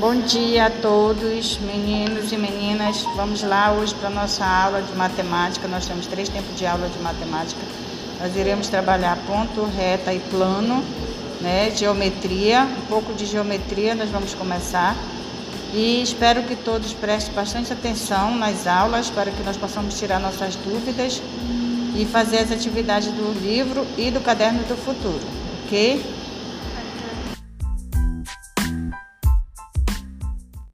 Bom dia a todos, meninos e meninas. Vamos lá hoje para a nossa aula de matemática. Nós temos três tempos de aula de matemática. Nós iremos trabalhar ponto, reta e plano, né? Geometria, um pouco de geometria nós vamos começar. E espero que todos prestem bastante atenção nas aulas para que nós possamos tirar nossas dúvidas e fazer as atividades do livro e do caderno do futuro, ok?